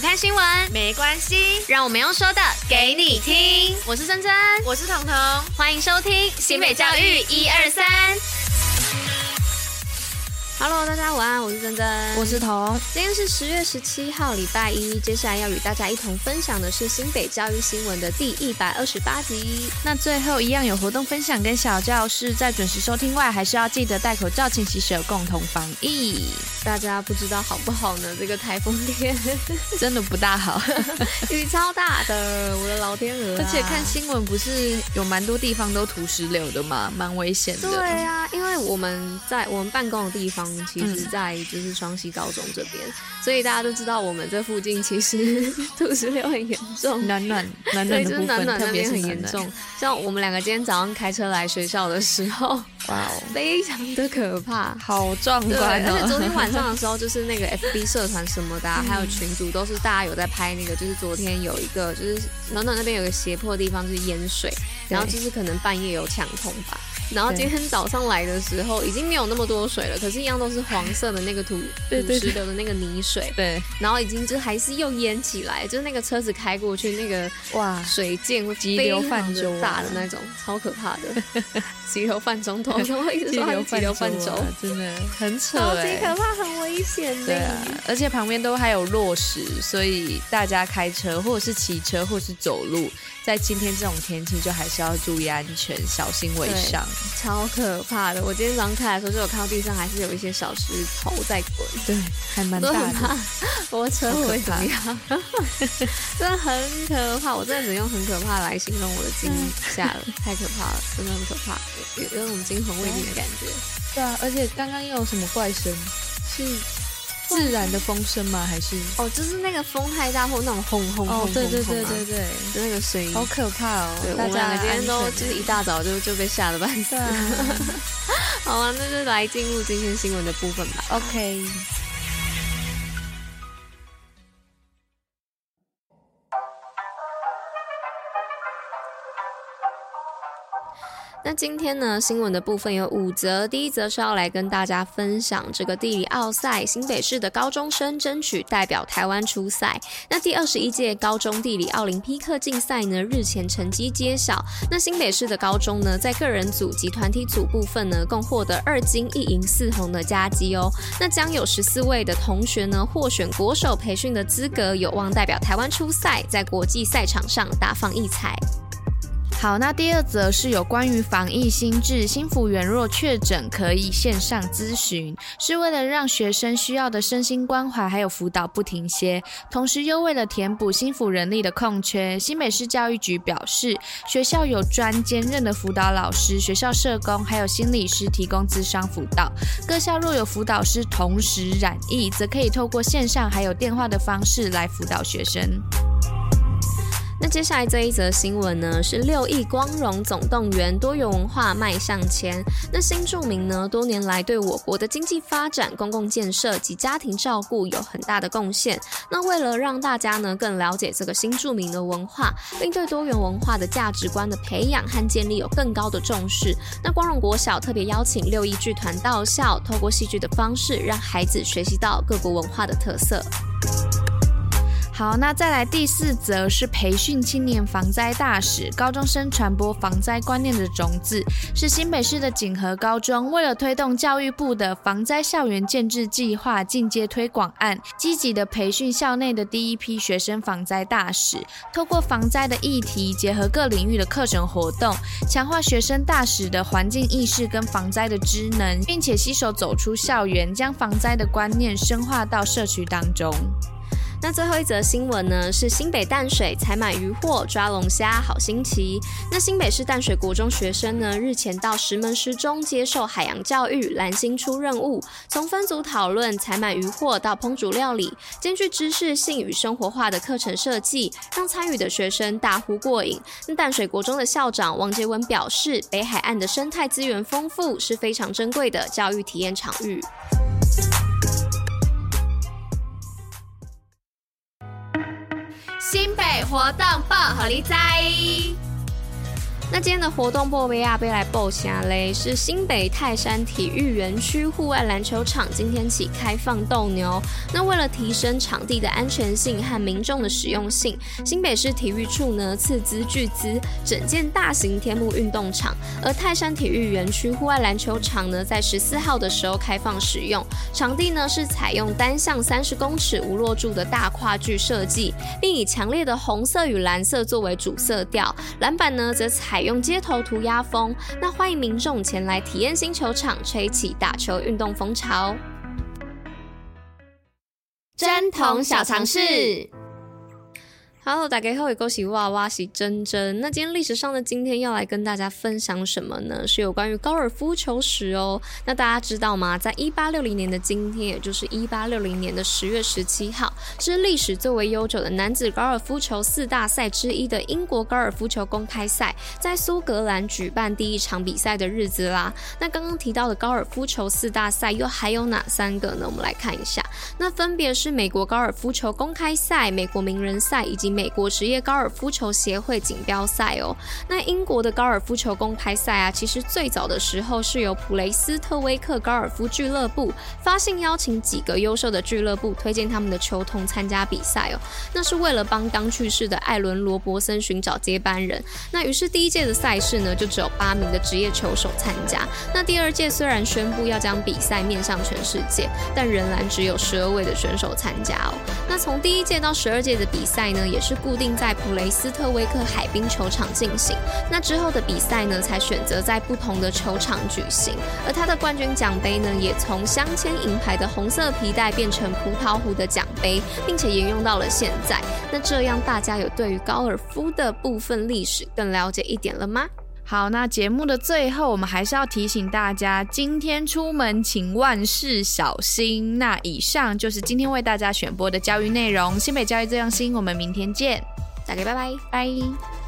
不看新闻没关系，让我们用说的给你听。我是珍珍，我是彤彤，欢迎收听新北教育一二三。Hello，大家晚安，我是珍珍，我是彤。今天是十月十七号，礼拜一。接下来要与大家一同分享的是新北教育新闻的第一百二十八集。那最后一样有活动分享跟小教室，在准时收听外，还是要记得戴口罩、勤洗手，共同防疫。大家不知道好不好呢？这个台风天真的不大好，雨超大的，我的老天鹅、啊！而且看新闻不是有蛮多地方都土石流的吗？蛮危险的。对啊，因为我们在我们办公的地方。其实，在就是双溪高中这边，嗯，所以大家都知道我们这附近其实土石流很严重，暖暖暖暖的部分，暖暖那边很严重。像我们两个今天早上开车来学校的时候，哇哦，非常的可怕，好壮观哦！而且昨天晚上的时候，就是那个 FB 社团什么的，还有群组，都是大家有在拍那个，就是昨天有一个，就是暖暖那边有个斜坡的地方就是淹水，然后就是可能半夜有抢通吧。然后今天早上来的时候，已经没有那么多水了，可是，一样都是黄色的那个土 土石流的那个泥水。对，然后已经就还是又淹起来，就是那个车子开过去，那个哇，水溅会急流泛舟大的那种，超可怕的，急流泛舟，通常会一直说急流泛舟，真的很扯，超级可怕，很危险。对啊，而且旁边都还有落石，所以大家开车或者是骑车或者是走路。在今天这种天气，就还是要注意安全，小心为上。超可怕的！我今天早上开的时候，就有看到地上还是有一些小石头在滚。对，还蛮大的。我车会怎么样？真的很可怕！我真的只能用很可怕来形容我的惊吓了，太可怕了，真的很可怕，有有那种惊魂未定的感觉。对啊，而且刚刚又有什么怪声？是。自然的风声吗？还是哦，就是那个风太大，或那种轰轰轰轰轰啊，对对对对对，就那个声音，好可怕哦！对，我们两个今天都就是一大早就就被吓得半死。好啊，那就来进入今天新闻的部分吧。OK。那今天呢，新闻的部分有五则。第一则是要来跟大家分享这个地理奥赛，新北市的高中生争取代表台湾出赛。那第二十一届高中地理奥林匹克竞赛呢，日前成绩揭晓。那新北市的高中呢，在个人组及团体组部分呢，共获得二金一银四铜的佳绩哦。那将有十四位的同学呢，获选国手培训的资格，有望代表台湾出赛，在国际赛场上大放异彩。好，那第二则是有关于防疫新制，新福园若确诊可以线上咨询，是为了让学生需要的身心关怀还有辅导不停歇，同时又为了填补新福人力的空缺，新北市教育局表示，学校有专兼任的辅导老师、学校社工还有心理师提供咨商辅导，各校若有辅导师同时染疫，则可以透过线上还有电话的方式来辅导学生。那接下来这一则新闻呢，是六亿光荣总动员，多元文化迈向前。那新住民呢，多年来对我国的经济发展、公共建设及家庭照顾有很大的贡献。那为了让大家呢更了解这个新住民的文化，并对多元文化的价值观的培养和建立有更高的重视，那光荣国小特别邀请六亿剧团到校，透过戏剧的方式，让孩子学习到各国文化的特色。好，那再来第四则是培训青年防灾大使，高中生传播防灾观念的种子，是新北市的锦和高中为了推动教育部的防灾校园建制计划进阶推广案，积极的培训校内的第一批学生防灾大使，透过防灾的议题，结合各领域的课程活动，强化学生大使的环境意识跟防灾的知能，并且携手走出校园，将防灾的观念深化到社区当中。那最后一则新闻呢，是新北淡水采买渔获抓龙虾，好新奇。那新北市淡水国中学生呢，日前到石门师中接受海洋教育，蓝星出任务，从分组讨论采买渔获到烹煮料理，兼具知识性与生活化的课程设计，让参与的学生大呼过瘾。那淡水国中的校长王杰文表示，北海岸的生态资源丰富，是非常珍贵的教育体验场域。新北活动报，好利在。那今天的活动报备啊，被来报下嘞，是新北泰山体育园区户外篮球场今天起开放斗牛。那为了提升场地的安全性和民众的使用性，新北市体育处呢斥资巨资整建大型天幕运动场，而泰山体育园区户外篮球场呢，在十四号的时候开放使用。场地呢是采用单向三十公尺无落柱的大跨距设计，并以强烈的红色与蓝色作为主色调，篮板呢则采。采用街头涂鸦风，那欢迎民众前来体验新球场，吹起打球运动风潮。贞童小尝试。Hello，大家好，我是娃娃，是珍珍。那今天历史上的今天要来跟大家分享什么呢？是有关于高尔夫球史哦。那大家知道吗？在一八六零年的今天，也就是一八六零年的十月十七号，是历史最为悠久的男子高尔夫球四大赛之一的英国高尔夫球公开赛，在苏格兰举办第一场比赛的日子啦。那刚刚提到的高尔夫球四大赛又还有哪三个呢？我们来看一下，那分别是美国高尔夫球公开赛、美国名人赛以及。美国职业高尔夫球协会锦标赛哦，那英国的高尔夫球公开赛啊，其实最早的时候是由普雷斯特威克高尔夫俱乐部发信邀请几个优秀的俱乐部推荐他们的球童参加比赛哦，那是为了帮刚去世的艾伦罗伯森寻找接班人。那于是第一届的赛事呢，就只有八名的职业球手参加。那第二届虽然宣布要将比赛面向全世界，但仍然只有十二位的选手参加哦。那从第一届到十二届的比赛呢，也是固定在普雷斯特威克海滨球场进行。那之后的比赛呢，才选择在不同的球场举行。而他的冠军奖杯呢，也从镶嵌银牌的红色皮带变成葡萄壶的奖杯，并且沿用到了现在。那这样大家有对于高尔夫的部分历史更了解一点了吗？好，那节目的最后，我们还是要提醒大家，今天出门请万事小心。那以上就是今天为大家选播的教育内容。新北教育这样新，我们明天见，大家拜拜，拜。